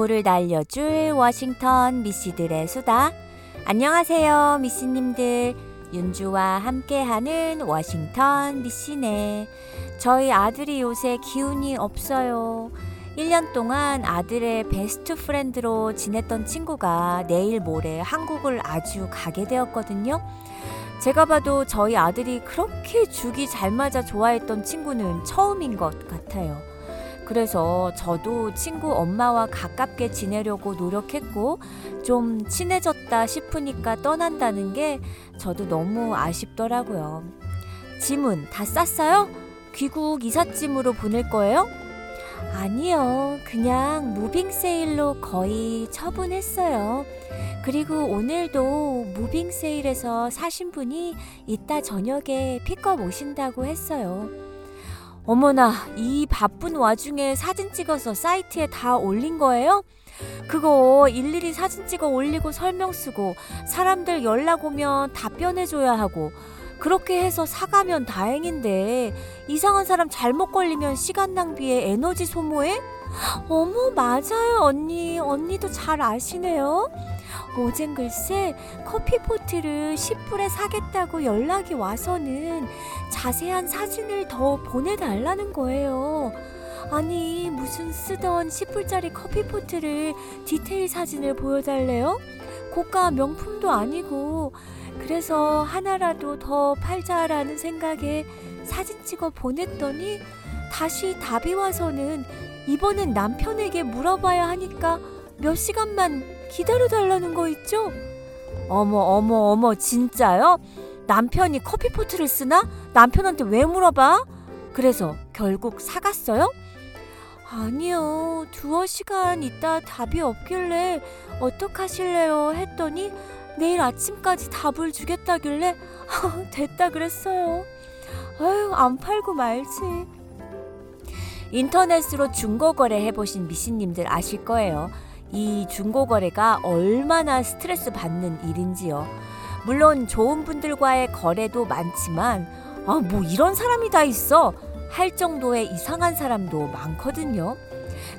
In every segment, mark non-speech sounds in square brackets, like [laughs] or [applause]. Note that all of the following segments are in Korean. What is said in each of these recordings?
오후를 날려줄 워싱턴 미씨들의 수다. 안녕하세요, 미씨님들. 윤주와 함께하는 워싱턴 미씨네. 저희 아들이 요새 기운이 없어요. 1년 동안 아들의 베스트 프렌드로 지냈던 친구가 내일 모레 한국을 아주 가게 되었거든요. 제가 봐도 저희 아들이 그렇게 죽이 잘 맞아 좋아했던 친구는 처음인 것 같아요. 그래서 저도 친구 엄마와 가깝게 지내려고 노력했고 좀 친해졌다 싶으니까 떠난다는 게 저도 너무 아쉽더라고요. 짐은 다 쌌어요? 귀국 이삿짐으로 보낼 거예요? 아니요. 그냥 moving sale로 거의 처분했어요. 그리고 오늘도 moving sale에서 사신 분이 이따 저녁에 픽업 오신다고 했어요. 어머나, 이 바쁜 와중에 사진 찍어서 사이트에 다 올린 거예요? 그거 일일이 사진 찍어 올리고 설명 쓰고 사람들 연락 오면 답변해줘야 하고 그렇게 해서 사가면 다행인데 이상한 사람 잘못 걸리면 시간 낭비에 에너지 소모해? 어머, 맞아요, 언니. 언니도 잘 아시네요. 어젠 글쎄 커피포트를 10불에 사겠다고 연락이 와서는 자세한 사진을 더 보내달라는 거예요. 아니, 무슨 쓰던 10불짜리 커피포트를 디테일 사진을 보여달래요? 고가 명품도 아니고, 그래서 하나라도 더 팔자라는 생각에 사진 찍어 보냈더니 다시 답이 와서는 이번엔 남편에게 물어봐야 하니까 몇 시간만 기다려달라는 거 있죠? 어머, 어머, 어머, 진짜요? 남편이 커피포트를 쓰나? 남편한테 왜 물어봐? 그래서 결국 사갔어요? 아니요. 두어 시간 있다 답이 없길래 어떡하실래요? 했더니 내일 아침까지 답을 주겠다길래 [laughs] 됐다 그랬어요. 아유, 안 팔고 말지. 인터넷으로 중고거래 해보신 미신님들 아실 거예요. 이 중고거래가 얼마나 스트레스 받는 일인지요. 물론 좋은 분들과의 거래도 많지만, 아, 뭐 이런 사람이 다 있어. 할 정도의 이상한 사람도 많거든요.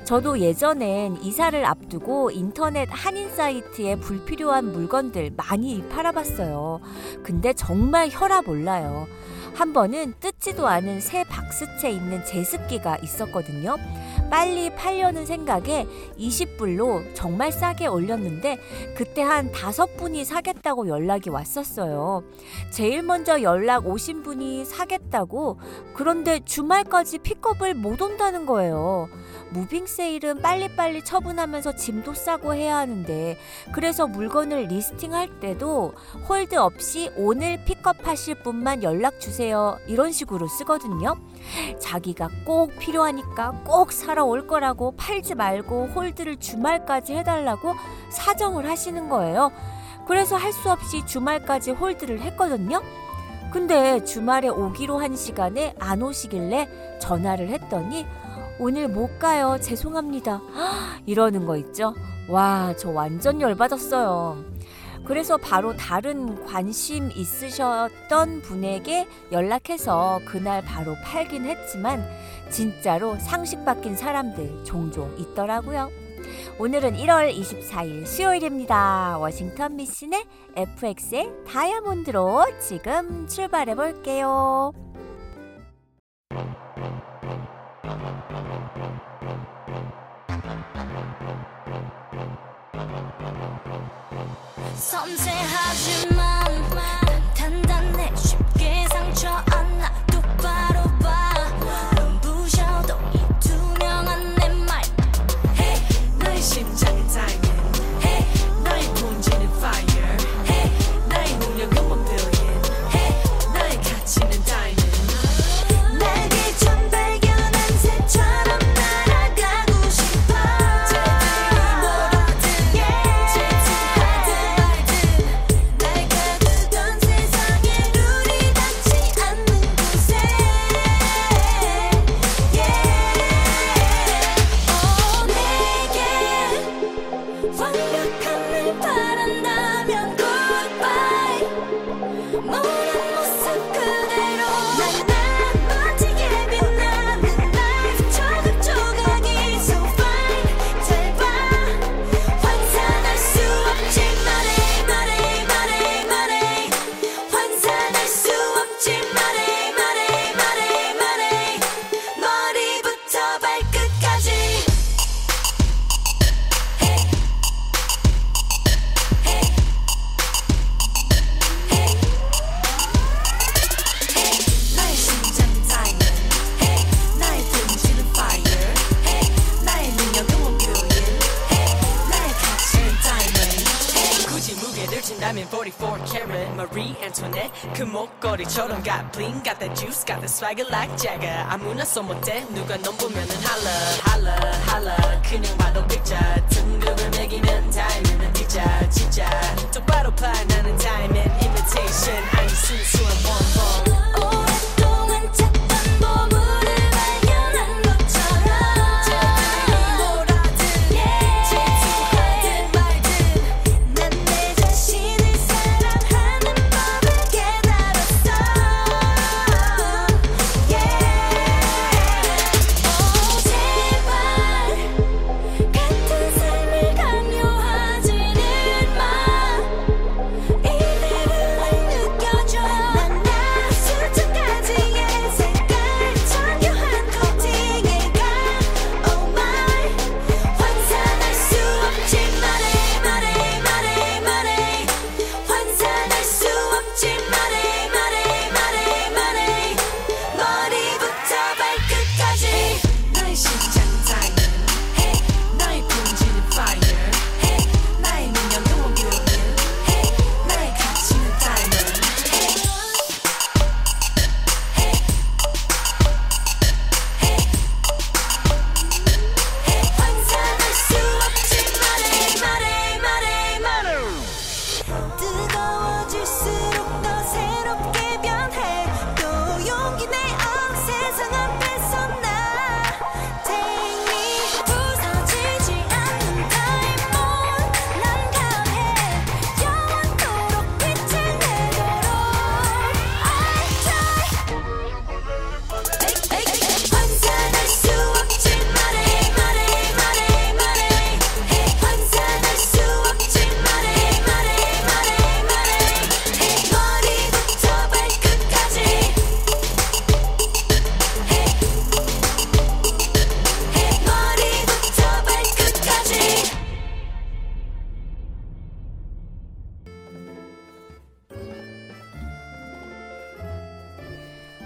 저도 예전엔 이사를 앞두고 인터넷 한인 사이트에 불필요한 물건들 많이 팔아봤어요. 근데 정말 혈압 올라요. 한 번은 뜯지도 않은 새 박스채 있는 제습기가 있었거든요. 빨리 팔려는 생각에 20불로 정말 싸게 올렸는데 그때 한 다섯 분이 사겠다고 연락이 왔었어요. 제일 먼저 연락 오신 분이 사겠다고 그런데 주말까지 픽업을 못 온다는 거예요. moving sale은 빨리빨리 처분하면서 짐도 싸고 해야 하는데 그래서 물건을 listing할 때도 hold 없이 오늘 픽업하실 분만 연락 주세요. 이런 식으로 쓰거든요. 자기가 꼭 필요하니까 꼭 사러 올 거라고 팔지 말고 홀드를 주말까지 해달라고 사정을 하시는 거예요. 그래서 할 수 없이 주말까지 홀드를 했거든요. 근데 주말에 오기로 한 시간에 안 오시길래 전화를 했더니 오늘 못 가요. 죄송합니다. 이러는 거 있죠? 와, 저 완전 열받았어요. 그래서 바로 다른 관심 있으셨던 분에게 연락해서 그날 바로 팔긴 했지만 진짜로 상식 바뀐 사람들 종종 있더라고요. 오늘은 1월 24일 수요일입니다. 워싱턴 미신의 FX의 다이아몬드로 지금 출발해 볼게요. 섬세하 swagger like Jagger 아무나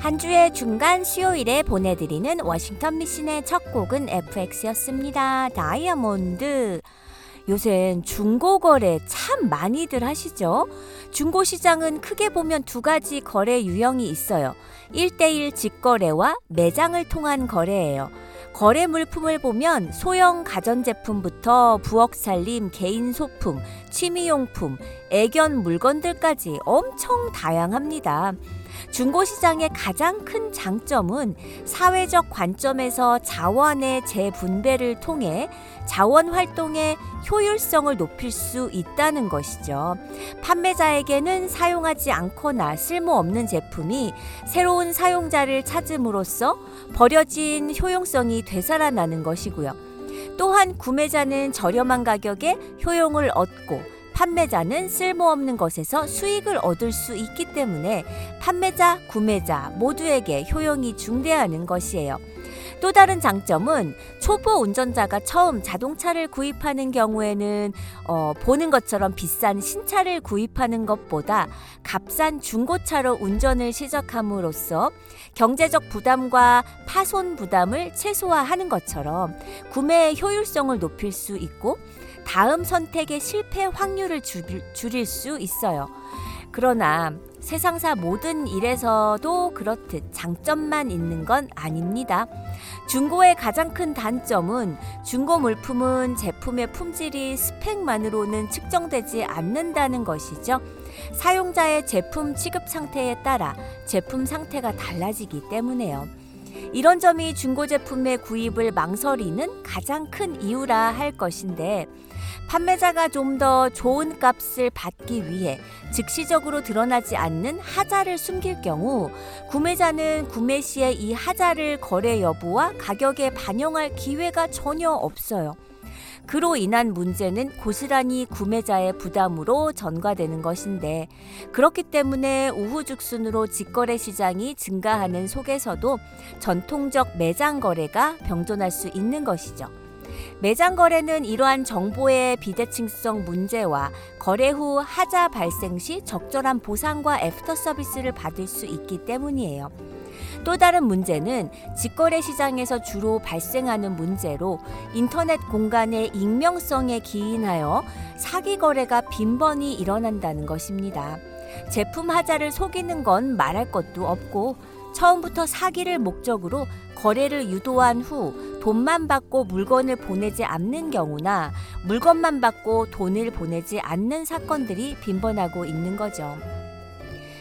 한 주의 중간 수요일에 보내드리는 워싱턴 미신의 첫 곡은 FX였습니다. 다이아몬드. 요새 중고 거래 참 많이들 하시죠? 중고 시장은 크게 보면 두 가지 거래 유형이 있어요. 1대1 직거래와 매장을 통한 거래예요. 거래 물품을 보면 소형 가전제품부터 부엌 살림, 개인 소품, 취미용품, 애견 물건들까지 엄청 다양합니다. 중고시장의 가장 큰 장점은 사회적 관점에서 자원의 재분배를 통해 자원 활동의 효율성을 높일 수 있다는 것이죠. 판매자에게는 사용하지 않거나 쓸모없는 제품이 새로운 사용자를 찾음으로써 버려진 효용성이 되살아나는 것이고요. 또한 구매자는 저렴한 가격에 효용을 얻고 판매자는 쓸모없는 것에서 수익을 얻을 수 있기 때문에 판매자, 구매자 모두에게 효용이 중대하는 것이에요. 또 다른 장점은 초보 운전자가 처음 자동차를 구입하는 경우에는 어, 보는 것처럼 비싼 신차를 구입하는 것보다 값싼 중고차로 운전을 시작함으로써 경제적 부담과 파손 부담을 최소화하는 것처럼 구매의 효율성을 높일 수 있고 다음 선택의 실패 확률을 줄일, 수 있어요. 그러나 세상사 모든 일에서도 그렇듯 장점만 있는 건 아닙니다. 중고의 가장 큰 단점은 중고 물품은 제품의 품질이 스펙만으로는 측정되지 않는다는 것이죠. 사용자의 제품 취급 상태에 따라 제품 상태가 달라지기 때문에요. 이런 점이 중고 제품의 구입을 망설이는 가장 큰 이유라 할 것인데 판매자가 좀 더 좋은 값을 받기 위해 즉시적으로 드러나지 않는 하자를 숨길 경우 구매자는 구매 시에 이 하자를 거래 여부와 가격에 반영할 기회가 전혀 없어요. 그로 인한 문제는 고스란히 구매자의 부담으로 전가되는 것인데 그렇기 때문에 우후죽순으로 직거래 시장이 증가하는 속에서도 전통적 매장 거래가 병존할 수 있는 것이죠. 매장 거래는 이러한 정보의 비대칭성 문제와 거래 후 하자 발생 시 적절한 보상과 애프터 서비스를 받을 수 있기 때문이에요. 또 다른 문제는 직거래 시장에서 주로 발생하는 문제로 인터넷 공간의 익명성에 기인하여 사기 거래가 빈번히 일어난다는 것입니다. 제품 하자를 속이는 건 말할 것도 없고 처음부터 사기를 목적으로 거래를 유도한 후 돈만 받고 물건을 보내지 않는 경우나 물건만 받고 돈을 보내지 않는 사건들이 빈번하고 있는 거죠.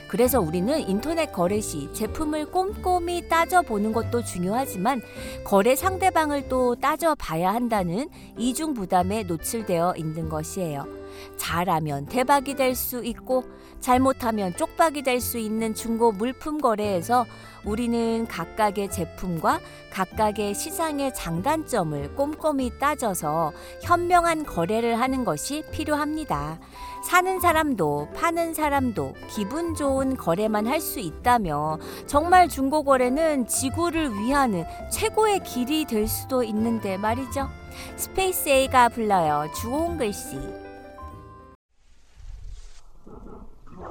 그래서 우리는 인터넷 거래 시 제품을 꼼꼼히 따져보는 것도 중요하지만 거래 상대방을 또 따져봐야 한다는 이중 부담에 노출되어 있는 것이에요. 잘하면 대박이 될 수 있고 잘못하면 쪽박이 될 수 있는 중고 물품 거래에서 우리는 각각의 제품과 각각의 시장의 장단점을 꼼꼼히 따져서 현명한 거래를 하는 것이 필요합니다. 사는 사람도 파는 사람도 기분 좋은 거래만 할 수 있다며 정말 중고 거래는 지구를 위하는 최고의 길이 될 수도 있는데 말이죠. 스페이스 A가 불러요. 주홍 글씨.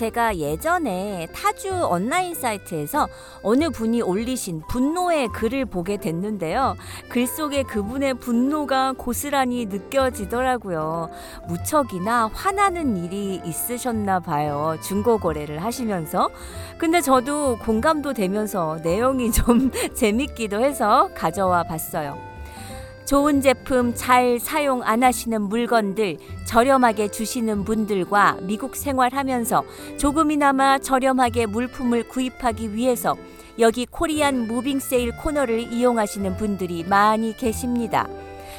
제가 예전에 타주 온라인 사이트에서 어느 분이 올리신 분노의 글을 보게 됐는데요. 글 속에 그분의 분노가 고스란히 느껴지더라고요. 무척이나 화나는 일이 있으셨나 봐요. 중고 거래를 하시면서. 근데 저도 공감도 되면서 내용이 좀 [laughs] 재밌기도 해서 가져와 봤어요. 좋은 제품 잘 사용 안 하시는 물건들 저렴하게 주시는 분들과 미국 생활하면서 조금이나마 저렴하게 물품을 구입하기 위해서 여기 Korean moving sale 코너를 이용하시는 분들이 많이 계십니다.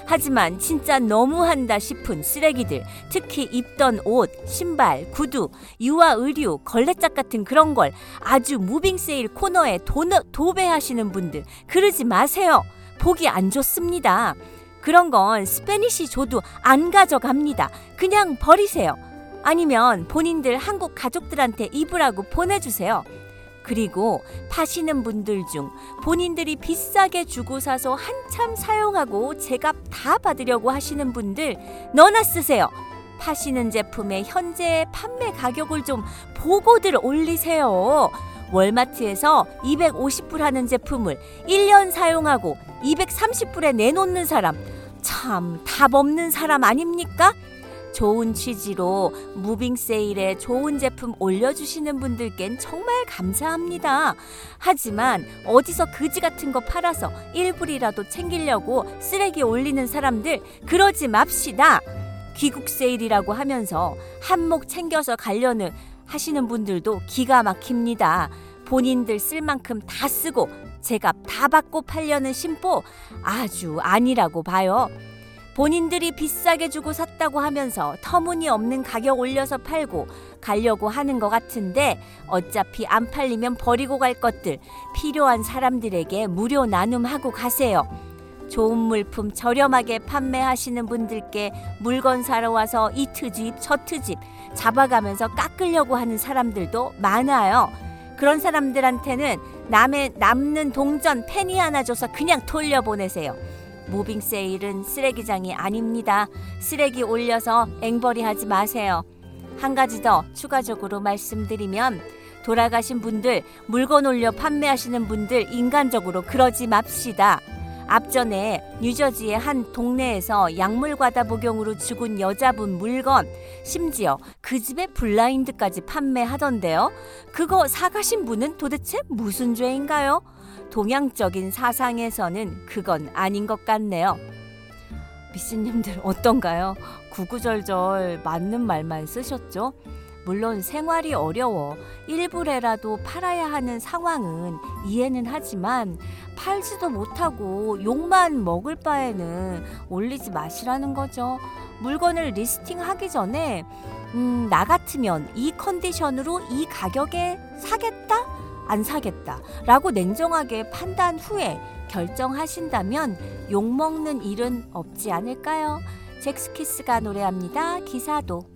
하지만 진짜 너무한다 싶은 쓰레기들, 특히 입던 옷, 신발, 구두, 유아 의류, 걸레짝 같은 그런 걸 아주 moving sale 코너에 도, 도배하시는 분들, 그러지 마세요. 보기 안 좋습니다. 그런 건 스페니시 줘도 안 가져갑니다. 그냥 버리세요. 아니면 본인들 한국 가족들한테 입으라고 보내주세요. 그리고 파시는 분들 중 본인들이 비싸게 주고 사서 한참 사용하고 제값 다 받으려고 하시는 분들 너나 쓰세요. 파시는 제품의 현재 판매 가격을 좀 보고들 올리세요. 월마트에서 250불 하는 제품을 1년 사용하고 230불에 내놓는 사람 참 답 없는 사람 아닙니까? 좋은 취지로 무빙 세일에 좋은 제품 올려주시는 분들께는 정말 감사합니다. 하지만 어디서 그지 같은 거 팔아서 1불이라도 챙기려고 쓰레기 올리는 사람들 그러지 맙시다. 귀국 세일이라고 하면서 한몫 챙겨서 가려는 하시는 분들도 기가 막힙니다. 본인들 쓸 만큼 다 쓰고 제값 다 받고 팔려는 심보 아주 아니라고 봐요. 본인들이 비싸게 주고 샀다고 하면서 터무니없는 가격 올려서 팔고 가려고 하는 것 같은데 어차피 안 팔리면 버리고 갈 것들 필요한 사람들에게 무료 나눔하고 가세요. 좋은 물품 저렴하게 판매하시는 분들께 물건 사러 와서 이 트집 저 트집 잡아가면서 깎으려고 하는 사람들도 많아요. 그런 사람들한테는 남의 남는 동전 penny 하나 줘서 그냥 돌려보내세요. 무빙 세일은 쓰레기장이 아닙니다. 쓰레기 올려서 앵벌이 하지 마세요. 한 가지 더 추가적으로 말씀드리면 돌아가신 분들 물건 올려 판매하시는 분들 인간적으로 그러지 맙시다. 앞전에 뉴저지의 한 동네에서 약물 과다 복용으로 죽은 여자분 물건 심지어 그 집에 블라인드까지 판매하던데요. 그거 사가신 분은 도대체 무슨 죄인가요? 동양적인 사상에서는 그건 아닌 것 같네요. 미씨님들 어떤가요? 구구절절 맞는 말만 쓰셨죠? 물론 생활이 어려워 일부래라도 팔아야 하는 상황은 이해는 하지만 팔지도 못하고 욕만 먹을 바에는 올리지 마시라는 거죠. 물건을 리스팅하기 전에 음, 나 같으면 이 컨디션으로 이 가격에 사겠다? 안 사겠다. 라고 냉정하게 판단 후에 결정하신다면 욕먹는 일은 없지 않을까요? 잭스키스가 노래합니다. 기사도.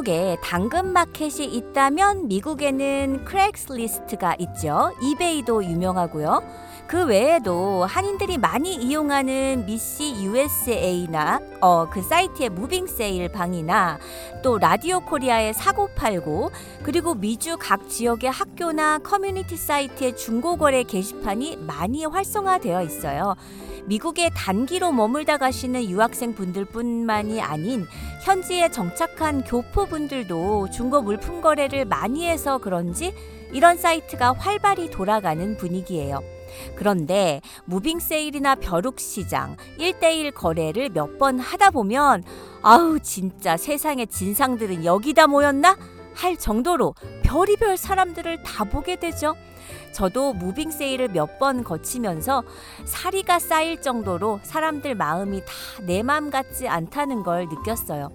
한국에 당근 마켓이 있다면 미국에는 Craigslist가 있죠. eBay도 유명하고요. 그 외에도 한인들이 많이 이용하는 Missy USA나 어, 그 사이트의 moving sale 방이나 또 라디오 코리아의 사고 팔고 그리고 미주 각 지역의 학교나 커뮤니티 사이트의 중고거래 게시판이 많이 활성화되어 있어요. 미국에 단기로 머물다 가시는 유학생 분들뿐만이 아닌 현지에 정착한 교포분들도 중고 물품 거래를 많이 해서 그런지 이런 사이트가 활발히 돌아가는 분위기예요. 그런데 moving sale이나 벼룩 시장, 1대1 거래를 몇 번 하다 보면 아우 진짜 세상의 진상들은 여기다 모였나? 할 정도로 별의별 사람들을 다 보게 되죠. 저도 moving sale을 몇 번 거치면서 사리가 쌓일 정도로 사람들 마음이 다내맘 같지 않다는 걸 느꼈어요.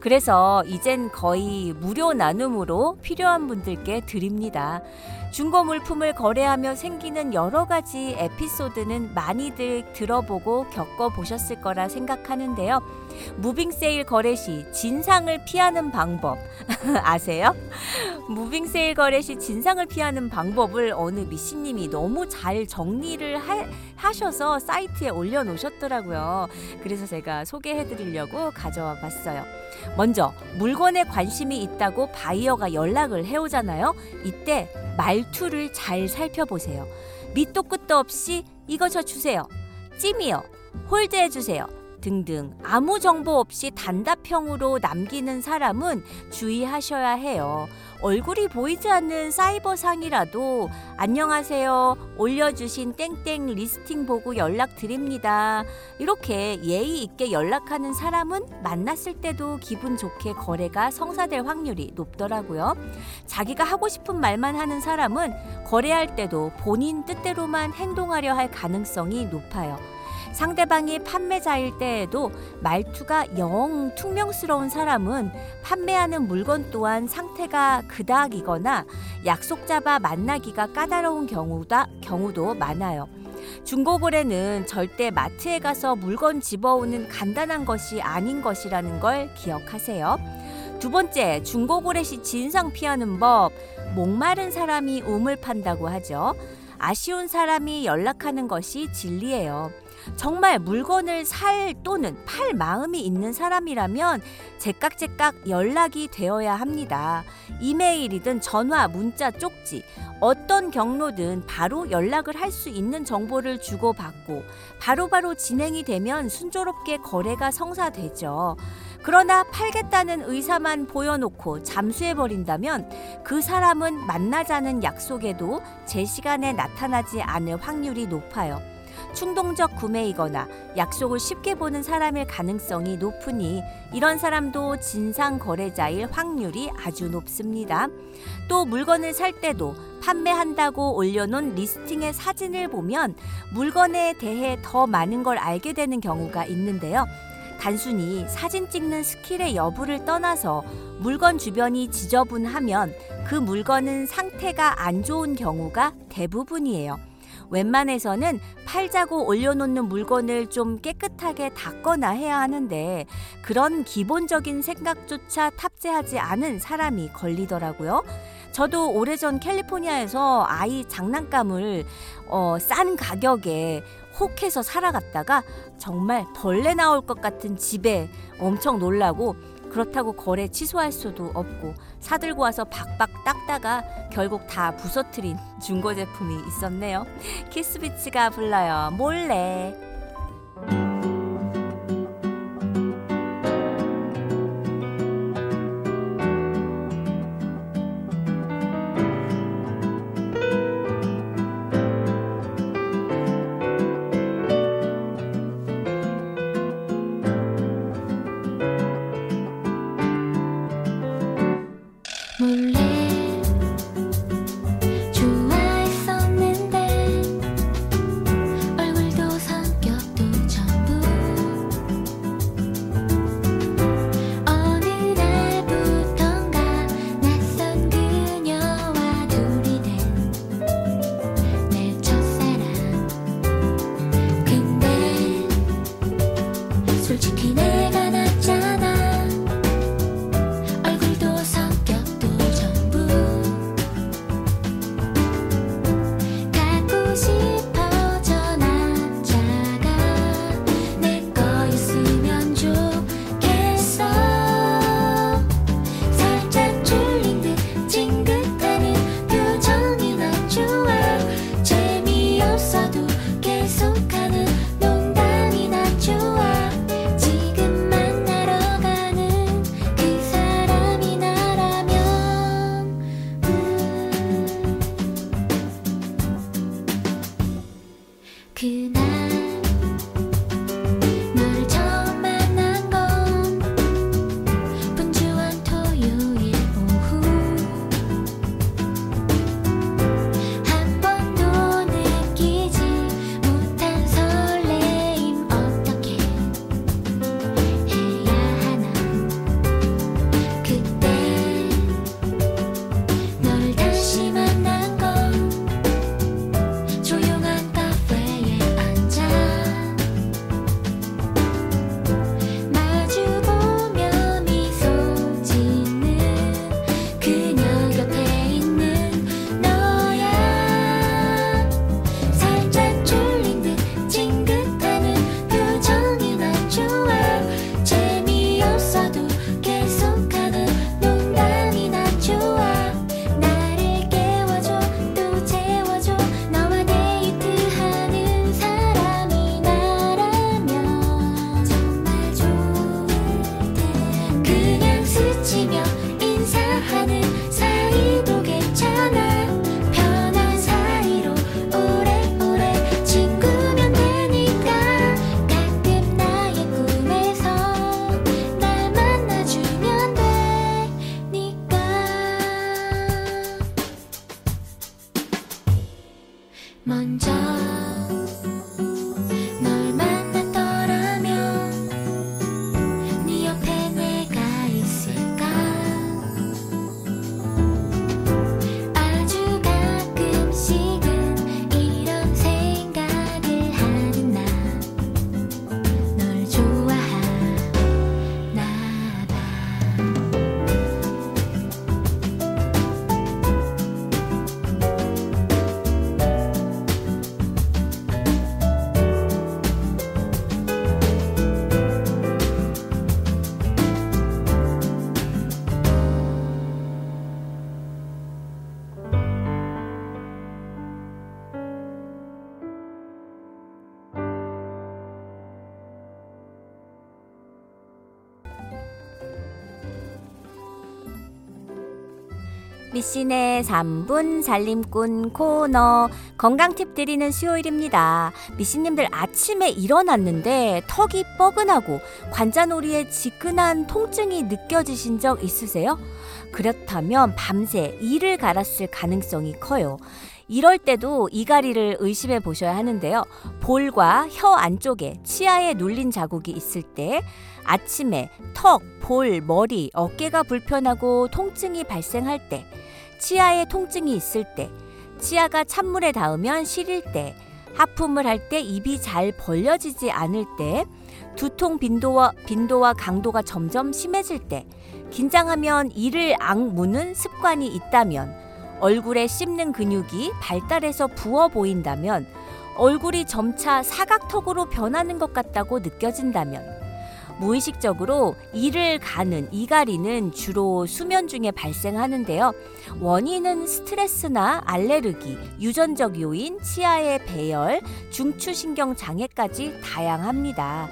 그래서 이젠 거의 무료 나눔으로 필요한 분들께 드립니다. 중고 물품을 거래하며 생기는 여러 가지 에피소드는 많이들 들어보고 겪어보셨을 거라 생각하는데요. moving sale 거래 시 진상을 피하는 방법 [laughs] 아세요? moving sale 거래 시 진상을 피하는 방법을 어느 미씨님이 너무 잘 정리를 하, 하셔서 사이트에 올려놓으셨더라고요. 그래서 제가 소개해드리려고 가져와 봤어요. 먼저 물건에 관심이 있다고 바이어가 연락을 해오잖아요. 이때 말투를 잘 살펴보세요. 밑도 끝도 없이 이거 저 주세요. 찜이요. 홀드해 주세요. 등등 아무 정보 없이 단답형으로 남기는 사람은 주의하셔야 해요. 얼굴이 보이지 않는 사이버상이라도 안녕하세요. 올려주신 땡땡 listing 보고 연락드립니다. 이렇게 예의 있게 연락하는 사람은 만났을 때도 기분 좋게 거래가 성사될 확률이 높더라고요. 자기가 하고 싶은 말만 하는 사람은 거래할 때도 본인 뜻대로만 행동하려 할 가능성이 높아요. 상대방이 판매자일 때에도 말투가 영 퉁명스러운 사람은 판매하는 물건 또한 상태가 그닥이거나 약속 잡아 만나기가 까다로운 경우다, 경우도 많아요. 중고거래는 절대 마트에 가서 물건 집어오는 간단한 것이 아닌 것이라는 걸 기억하세요. 두 번째, 중고거래 시 진상 피하는 법. 목마른 사람이 우물 판다고 하죠. 아쉬운 사람이 연락하는 것이 진리예요. 정말 물건을 살 또는 팔 마음이 있는 사람이라면 제깍제깍 연락이 되어야 합니다. 이메일이든 전화, 문자, 쪽지, 어떤 경로든 바로 연락을 할 수 있는 정보를 주고받고 바로 바로 진행이 되면 순조롭게 거래가 성사되죠. 그러나 팔겠다는 의사만 보여놓고 잠수해버린다면 그 사람은 만나자는 약속에도 제 시간에 나타나지 않을 확률이 높아요. 충동적 구매이거나 약속을 쉽게 보는 사람일 가능성이 높으니 이런 사람도 진상 거래자일 확률이 아주 높습니다. 또 물건을 살 때도 판매한다고 올려놓은 listing의 사진을 보면 물건에 대해 더 많은 걸 알게 되는 경우가 있는데요. 단순히 사진 찍는 skill의 여부를 떠나서 물건 주변이 지저분하면 그 물건은 상태가 안 좋은 경우가 대부분이에요. 웬만해서는 팔자고 올려놓는 물건을 좀 깨끗하게 닦거나 해야 하는데 그런 기본적인 생각조차 탑재하지 않은 사람이 걸리더라고요. 저도 오래전 캘리포니아에서 아이 장난감을 어, 싼 가격에 혹해서 살아갔다가 정말 벌레 나올 것 같은 집에 엄청 놀라고 그렇다고 거래 취소할 수도 없고 사들고 와서 박박 닦다가 결국 다 부서뜨린 중고 제품이 있었네요. [laughs] 키스비치가 불러요. 몰래. 미신의 3분 살림꾼 코너 건강 팁 드리는 수요일입니다. 미신님들 아침에 일어났는데 턱이 뻐근하고 관자놀이에 지끈한 통증이 느껴지신 적 있으세요? 그렇다면 밤새 이를 갈았을 가능성이 커요. 이럴 때도 이갈이를 의심해 보셔야 하는데요. 볼과 혀 안쪽에 치아에 눌린 자국이 있을 때 아침에 턱, 볼, 머리, 어깨가 불편하고 통증이 발생할 때 치아에 통증이 있을 때 치아가 찬물에 닿으면 시릴 때 하품을 할 때 입이 잘 벌려지지 않을 때 두통 빈도와 빈도와 강도가 점점 심해질 때 긴장하면 이를 악무는 습관이 있다면 얼굴에 씹는 근육이 발달해서 부어 보인다면 얼굴이 점차 사각턱으로 변하는 것 같다고 느껴진다면 무의식적으로 이를 가는 이갈이는 주로 수면 중에 발생하는데요. 원인은 스트레스나 알레르기, 유전적 요인, 치아의 배열, 중추신경 장애까지 다양합니다.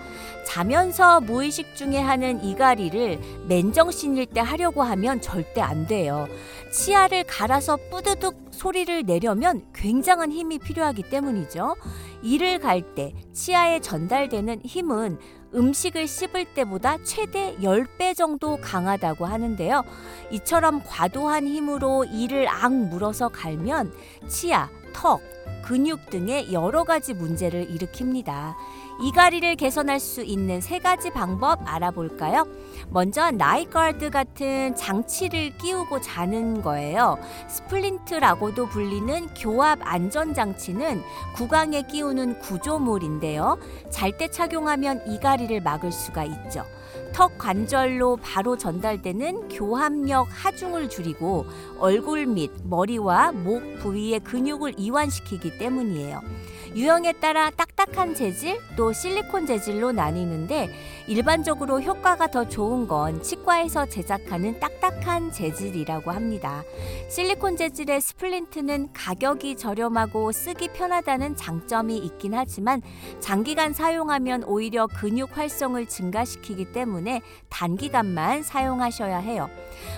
자면서 무의식 중에 하는 이갈이를 맨정신일 때 하려고 하면 절대 안 돼요. 치아를 갈아서 뿌드득 소리를 내려면 굉장한 힘이 필요하기 때문이죠. 이를 갈 때 치아에 전달되는 힘은 음식을 씹을 때보다 최대 10배 정도 강하다고 하는데요. 이처럼 과도한 힘으로 이를 악 물어서 갈면 치아, 턱, 근육 등의 여러 가지 문제를 일으킵니다. 이갈이를 개선할 수 있는 세 가지 방법 알아볼까요? 먼저 night guard 같은 장치를 끼우고 자는 거예요. splint라고도 불리는 교합 안전 장치는 구강에 끼우는 구조물인데요. 잘 때 착용하면 이갈이를 막을 수가 있죠. 턱 관절로 바로 전달되는 교합력 하중을 줄이고 얼굴 및 머리와 목 부위의 근육을 이완시키기 때문이에요. 유형에 따라 딱딱한 재질 또 실리콘 재질로 나뉘는데 일반적으로 효과가 더 좋은 건 치과에서 제작하는 딱딱한 재질이라고 합니다. 실리콘 재질의 splint는 가격이 저렴하고 쓰기 편하다는 장점이 있긴 하지만 장기간 사용하면 오히려 근육 활성을 증가시키기 때문에 단기간만 사용하셔야 해요.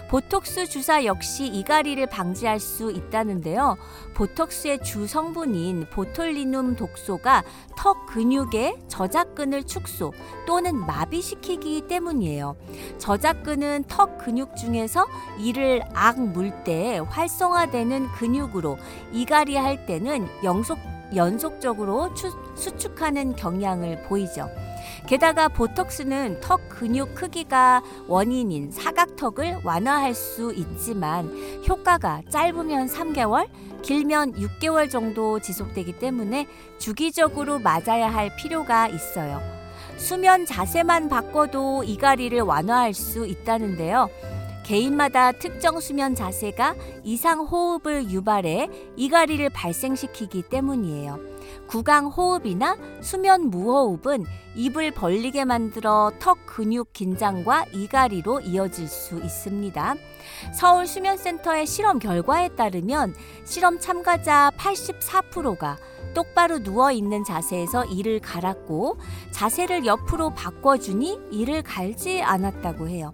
보톡스 주사 역시 이갈이를 방지할 수 있다는데요. 보톡스의 주 성분인 보톨리눔 독소가 턱 근육의 저작근을 축소 또는 마비시키기 때문이에요. 저작근은 턱 근육 중에서 이를 악물 때 활성화되는 근육으로 이갈이 할 때는 영속, 연속적으로 추, 수축하는 경향을 보이죠. 게다가 보톡스는 턱 근육 크기가 원인인 사각턱을 완화할 수 있지만 효과가 짧으면 3개월, 길면 6개월 정도 지속되기 때문에 주기적으로 맞아야 할 필요가 있어요. 수면 자세만 바꿔도 이갈이를 완화할 수 있다는데요. 개인마다 특정 수면 자세가 이상 호흡을 유발해 이갈이를 발생시키기 때문이에요. 구강 호흡이나 수면 무호흡은 입을 벌리게 만들어 턱 근육 긴장과 이갈이로 이어질 수 있습니다. 서울 수면센터의 실험 결과에 따르면 실험 참가자 84%가 똑바로 누워 있는 자세에서 이를 갈았고 자세를 옆으로 바꿔주니 이를 갈지 않았다고 해요.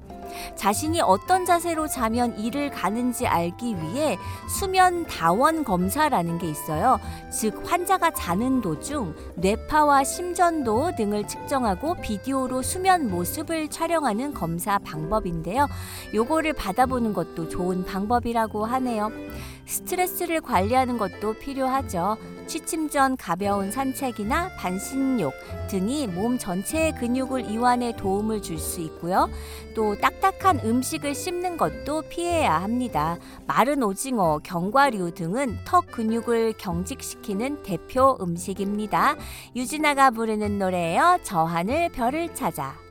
자신이 어떤 자세로 자면 이를 가는지 알기 위해 수면 다원 검사라는 게 있어요. 즉 환자가 자는 도중 뇌파와 심전도 등을 측정하고 비디오로 수면 모습을 촬영하는 검사 방법인데요. 요거를 받아보는 것도 좋은 방법이라고 하네요. 스트레스를 관리하는 것도 필요하죠. 취침 전 가벼운 산책이나 반신욕 등이 몸 전체의 근육을 이완에 도움을 줄 수 있고요. 또 딱딱한 음식을 씹는 것도 피해야 합니다. 마른 오징어, 견과류 등은 턱 근육을 경직시키는 대표 음식입니다. 유진아가 부르는 노래예요. 저 하늘 별을 찾아.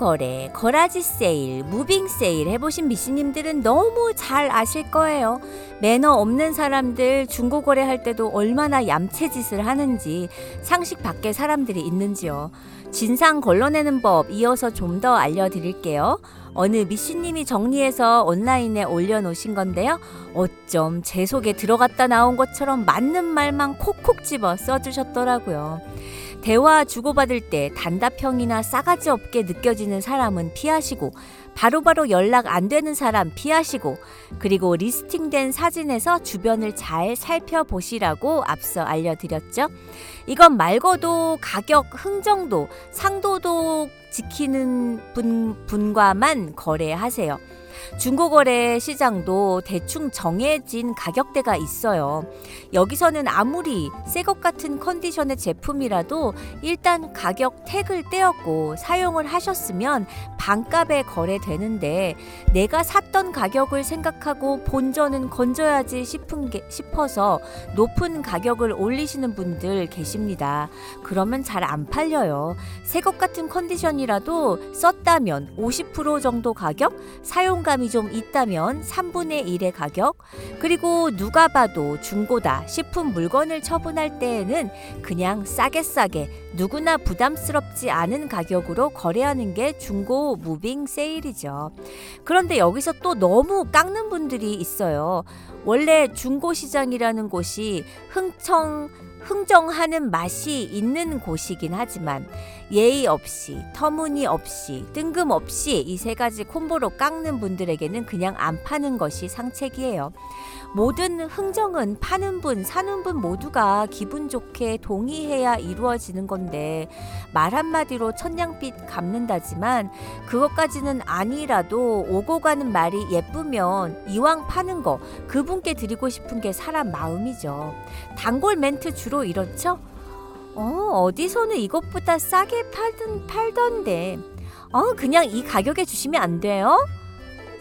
거래, 거라지 세일, 무빙 세일 해보신 미씨님들은 너무 잘 아실 거예요. 매너 없는 사람들 중고 거래 할 때도 얼마나 얌체짓을 하는지 상식 밖의 사람들이 있는지요. 진상 걸러내는 법 이어서 좀 더 알려드릴게요. 어느 미씨님이 정리해서 온라인에 올려놓으신 건데요. 어쩜 제 속에 들어갔다 나온 것처럼 맞는 말만 콕콕 집어 써주셨더라고요. 대화 주고받을 때 단답형이나 싸가지 없게 느껴지는 사람은 피하시고 바로 바로 연락 안 되는 사람 피하시고 그리고 리스팅된 사진에서 주변을 잘 살펴보시라고 앞서 알려드렸죠. 이것 말고도 가격 흥정도 상도도 지키는 분, 분과만 거래하세요. 중고거래 시장도 대충 정해진 가격대가 있어요. 여기서는 아무리 새 것 같은 컨디션의 제품이라도 일단 가격 택을 떼었고 사용을 하셨으면 반값에 거래되는데 내가 샀던 가격을 생각하고 본전은 건져야지 싶은 게, 싶어서 높은 가격을 올리시는 분들 계십니다. 그러면 잘 안 팔려요. 새 것 같은 컨디션이라도 썼다면 50% 정도 가격, 사용 감이 좀 있다면 3분의 1의 가격, 그리고 누가 봐도 중고다 싶은 물건을 처분할 때에는 그냥 싸게 싸게 누구나 부담스럽지 않은 가격으로 거래하는 게 중고 무빙 세일이죠. 그런데 여기서 또 너무 깎는 분들이 있어요. 원래 중고 시장이라는 곳이 흥청 흥정하는 맛이 있는 곳이긴 하지만 예의 없이 터무니 없이 뜬금없이 이 세 가지 콤보로 깎는 분들에게는 그냥 안 파는 것이 상책이에요. 모든 흥정은 파는 분, 사는 분 모두가 기분 좋게 동의해야 이루어지는 건데 말 한마디로 천냥빚 갚는다지만 그것까지는 아니라도 오고 가는 말이 예쁘면 이왕 파는 거 그분께 드리고 싶은 게 사람 마음이죠. 단골 멘트 주로 이렇죠? 어, 어디서는 이것보다 싸게 팔던, 팔던데. 어, 그냥 이 가격에 주시면 안 돼요?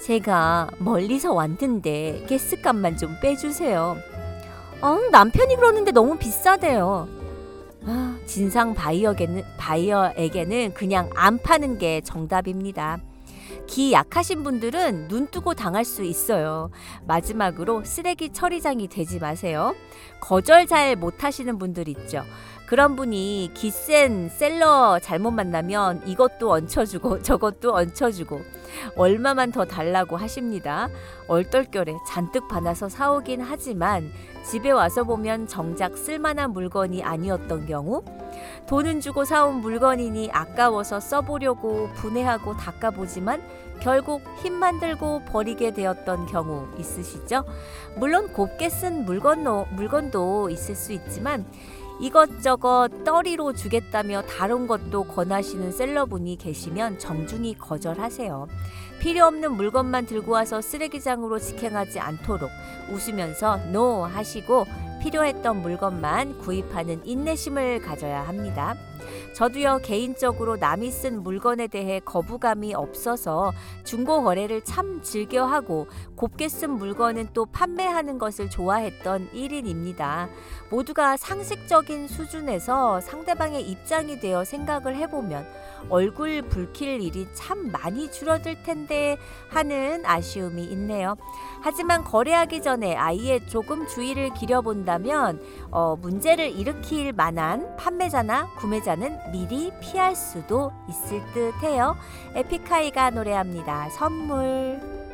제가 멀리서 왔는데 가스값만 좀 빼주세요. 어, 남편이 그러는데 너무 비싸대요. 아, 진상 바이어에게는, 바이어에게는 그냥 안 파는 게 정답입니다. 기 약하신 분들은 눈 뜨고 당할 수 있어요. 마지막으로 쓰레기 처리장이 되지 마세요. 거절 잘 못하시는 분들 있죠. 그런 분이 기센 셀러 잘못 만나면 이것도 얹혀주고 [laughs] 저것도 얹혀주고 얼마만 더 달라고 하십니다. 얼떨결에 잔뜩 받아서 사오긴 하지만 집에 와서 보면 정작 쓸만한 물건이 아니었던 경우 돈은 주고 사온 물건이니 아까워서 써보려고 분해하고 닦아보지만 결국 힘만 들고 버리게 되었던 경우 있으시죠? 물론 곱게 쓴 물건도, 물건도 있을 수 있지만 이것저것 떨이로 주겠다며 다른 것도 권하시는 셀러분이 계시면 정중히 거절하세요. 필요 없는 물건만 들고 와서 쓰레기장으로 직행하지 않도록 웃으면서 노 하시고 필요했던 물건만 구입하는 인내심을 가져야 합니다. 저도요 개인적으로 남이 쓴 물건에 대해 거부감이 없어서 중고 거래를 참 즐겨하고 곱게 쓴 물건은 또 판매하는 것을 좋아했던 1인입니다. 모두가 상식적인 수준에서 상대방의 입장이 되어 생각을 해보면 얼굴 붉힐 일이 참 많이 줄어들 텐데 하는 아쉬움이 있네요. 하지만 거래하기 전에 아예 조금 주의를 기려본다면 어, 문제를 일으킬 만한 판매자나 구매자는 미리 피할 수도 있을 듯 해요. 에픽하이가 노래합니다. 선물.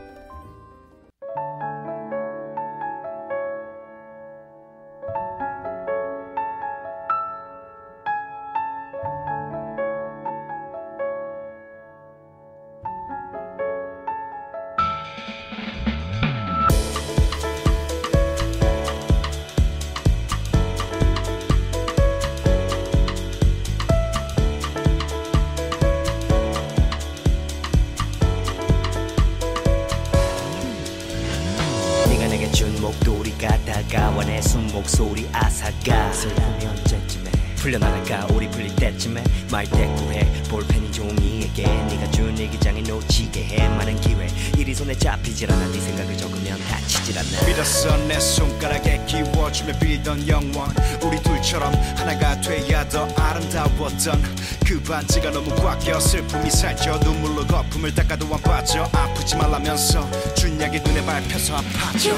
아름다웠던 그 반지가 너무 꽉 껴 슬픔이 살쪄. 눈물로 거품을 닦아도 안 빠져. 아프지 말라면서 준 약이 눈에 밟혀서 아파져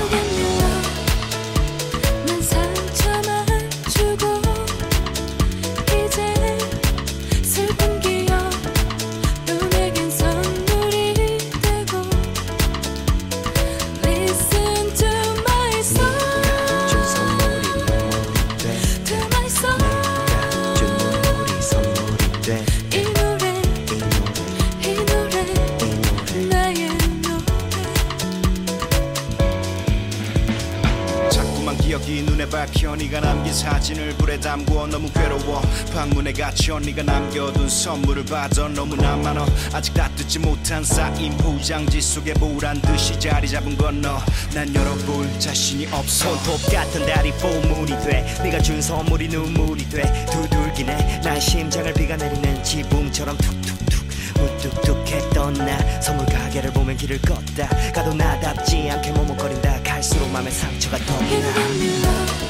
받아 너무나 많아 아직 다 뜯지 못한 쌓인 포장지 속에 보란 듯이 자리 잡은 건 너. 난 열어볼 자신이 없어. 손톱 같은 다리 보물이 돼. 네가 준 선물이 눈물이 돼. 두들기네. 난 심장을 비가 내리는 지붕처럼 툭툭툭 무뚝뚝했던 나. 선물 가게를 보면 길을 걷다 가도 나답지 않게 머뭇거린다. 갈수록 맘에 상처가 더 나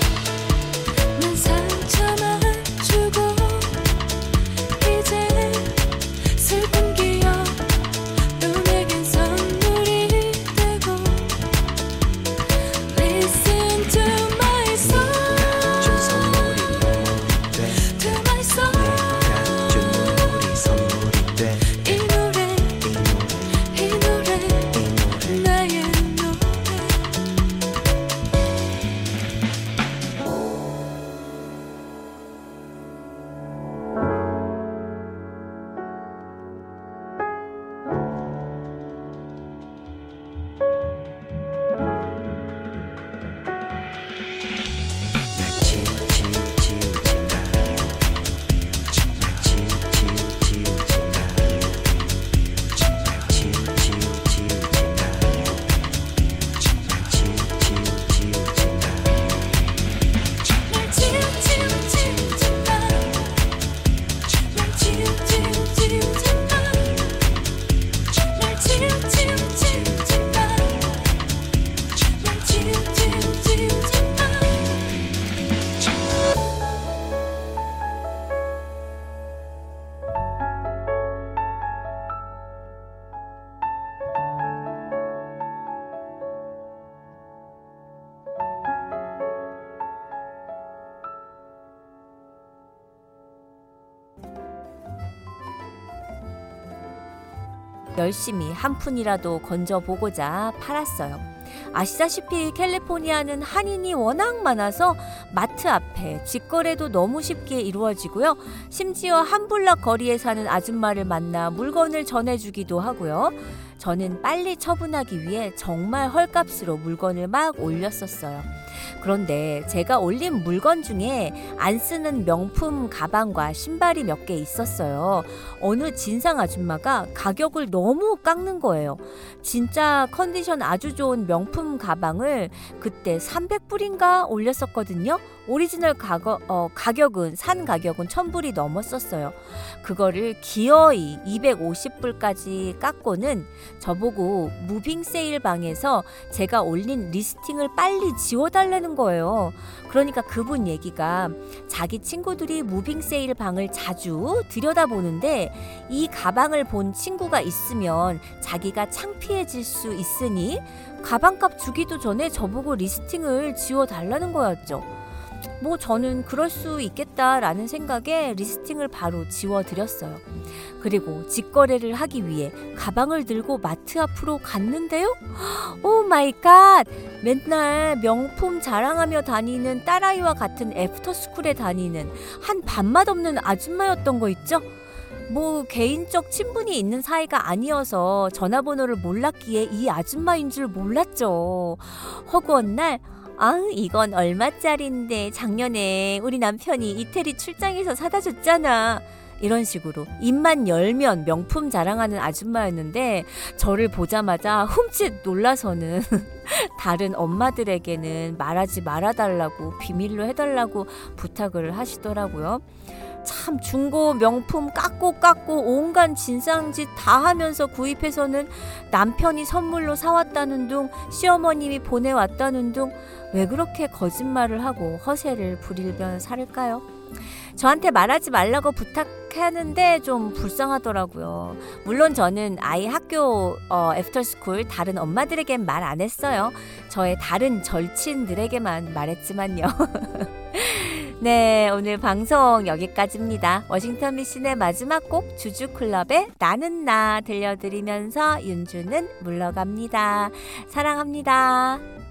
열심히 한 푼이라도 건져보고자 팔았어요. 아시다시피 캘리포니아는 한인이 워낙 많아서 마트 앞에 직거래도 너무 쉽게 이루어지고요. 심지어 한 블락 거리에 사는 아줌마를 만나 물건을 전해주기도 하고요. 저는 빨리 처분하기 위해 정말 헐값으로 물건을 막 올렸었어요. 그런데 제가 올린 물건 중에 안 쓰는 명품 가방과 신발이 몇 개 있었어요. 어느 진상 아줌마가 가격을 너무 깎는 거예요. 진짜 컨디션 아주 좋은 명 명품 가방을 그때 300불인가 올렸었거든요. 오리지널 가거, 어, 가격은 산 가격은 1000불이 넘었었어요. 그거를 기어이 250불까지 깎고는 저보고 moving sale 방에서 제가 올린 listing을 빨리 지워달라 는 거예요. 그러니까 그분 얘기가 자기 친구들이 moving sale 방을 자주 들여다보는데 이 가방을 본 친구가 있으면 자기가 창피해질 수 있으니 가방값 주기도 전에 저보고 listing을 지워 달라는 거였죠. 뭐 저는 그럴 수 있겠다라는 생각에 listing을 바로 지워드렸어요. 그리고 직거래를 하기 위해 가방을 들고 마트 앞으로 갔는데요. Oh my God! 맨날 명품 자랑하며 다니는 딸아이와 같은 애프터스쿨에 다니는 한 밥맛 없는 아줌마였던 거 있죠? 뭐 개인적 친분이 있는 사이가 아니어서 전화번호를 몰랐기에 이 아줌마인 줄 몰랐죠. 허구한 날 아, 이건 얼마짜린데 작년에 우리 남편이 이태리 출장에서 사다 줬잖아. 이런 식으로 입만 열면 명품 자랑하는 아줌마였는데 저를 보자마자 훔칫 놀라서는 [laughs] 다른 엄마들에게는 말하지 말아달라고 비밀로 해달라고 부탁을 하시더라고요. 참 중고 명품 깎고 깎고 온갖 진상짓 다 하면서 구입해서는 남편이 선물로 사왔다는 둥 시어머님이 보내왔다는 둥 왜 그렇게 거짓말을 하고 허세를 부리며 살을까요? 저한테 말하지 말라고 부탁하는데 좀 불쌍하더라고요. 물론 저는 아이 학교 어, after school 다른 엄마들에겐 말 안 했어요. 저의 다른 절친들에게만 말했지만요. [laughs] 네, 오늘 방송 여기까지입니다. 워싱턴 미신의 마지막 곡 주주클럽의 나는 나 들려드리면서 윤주는 물러갑니다. 사랑합니다.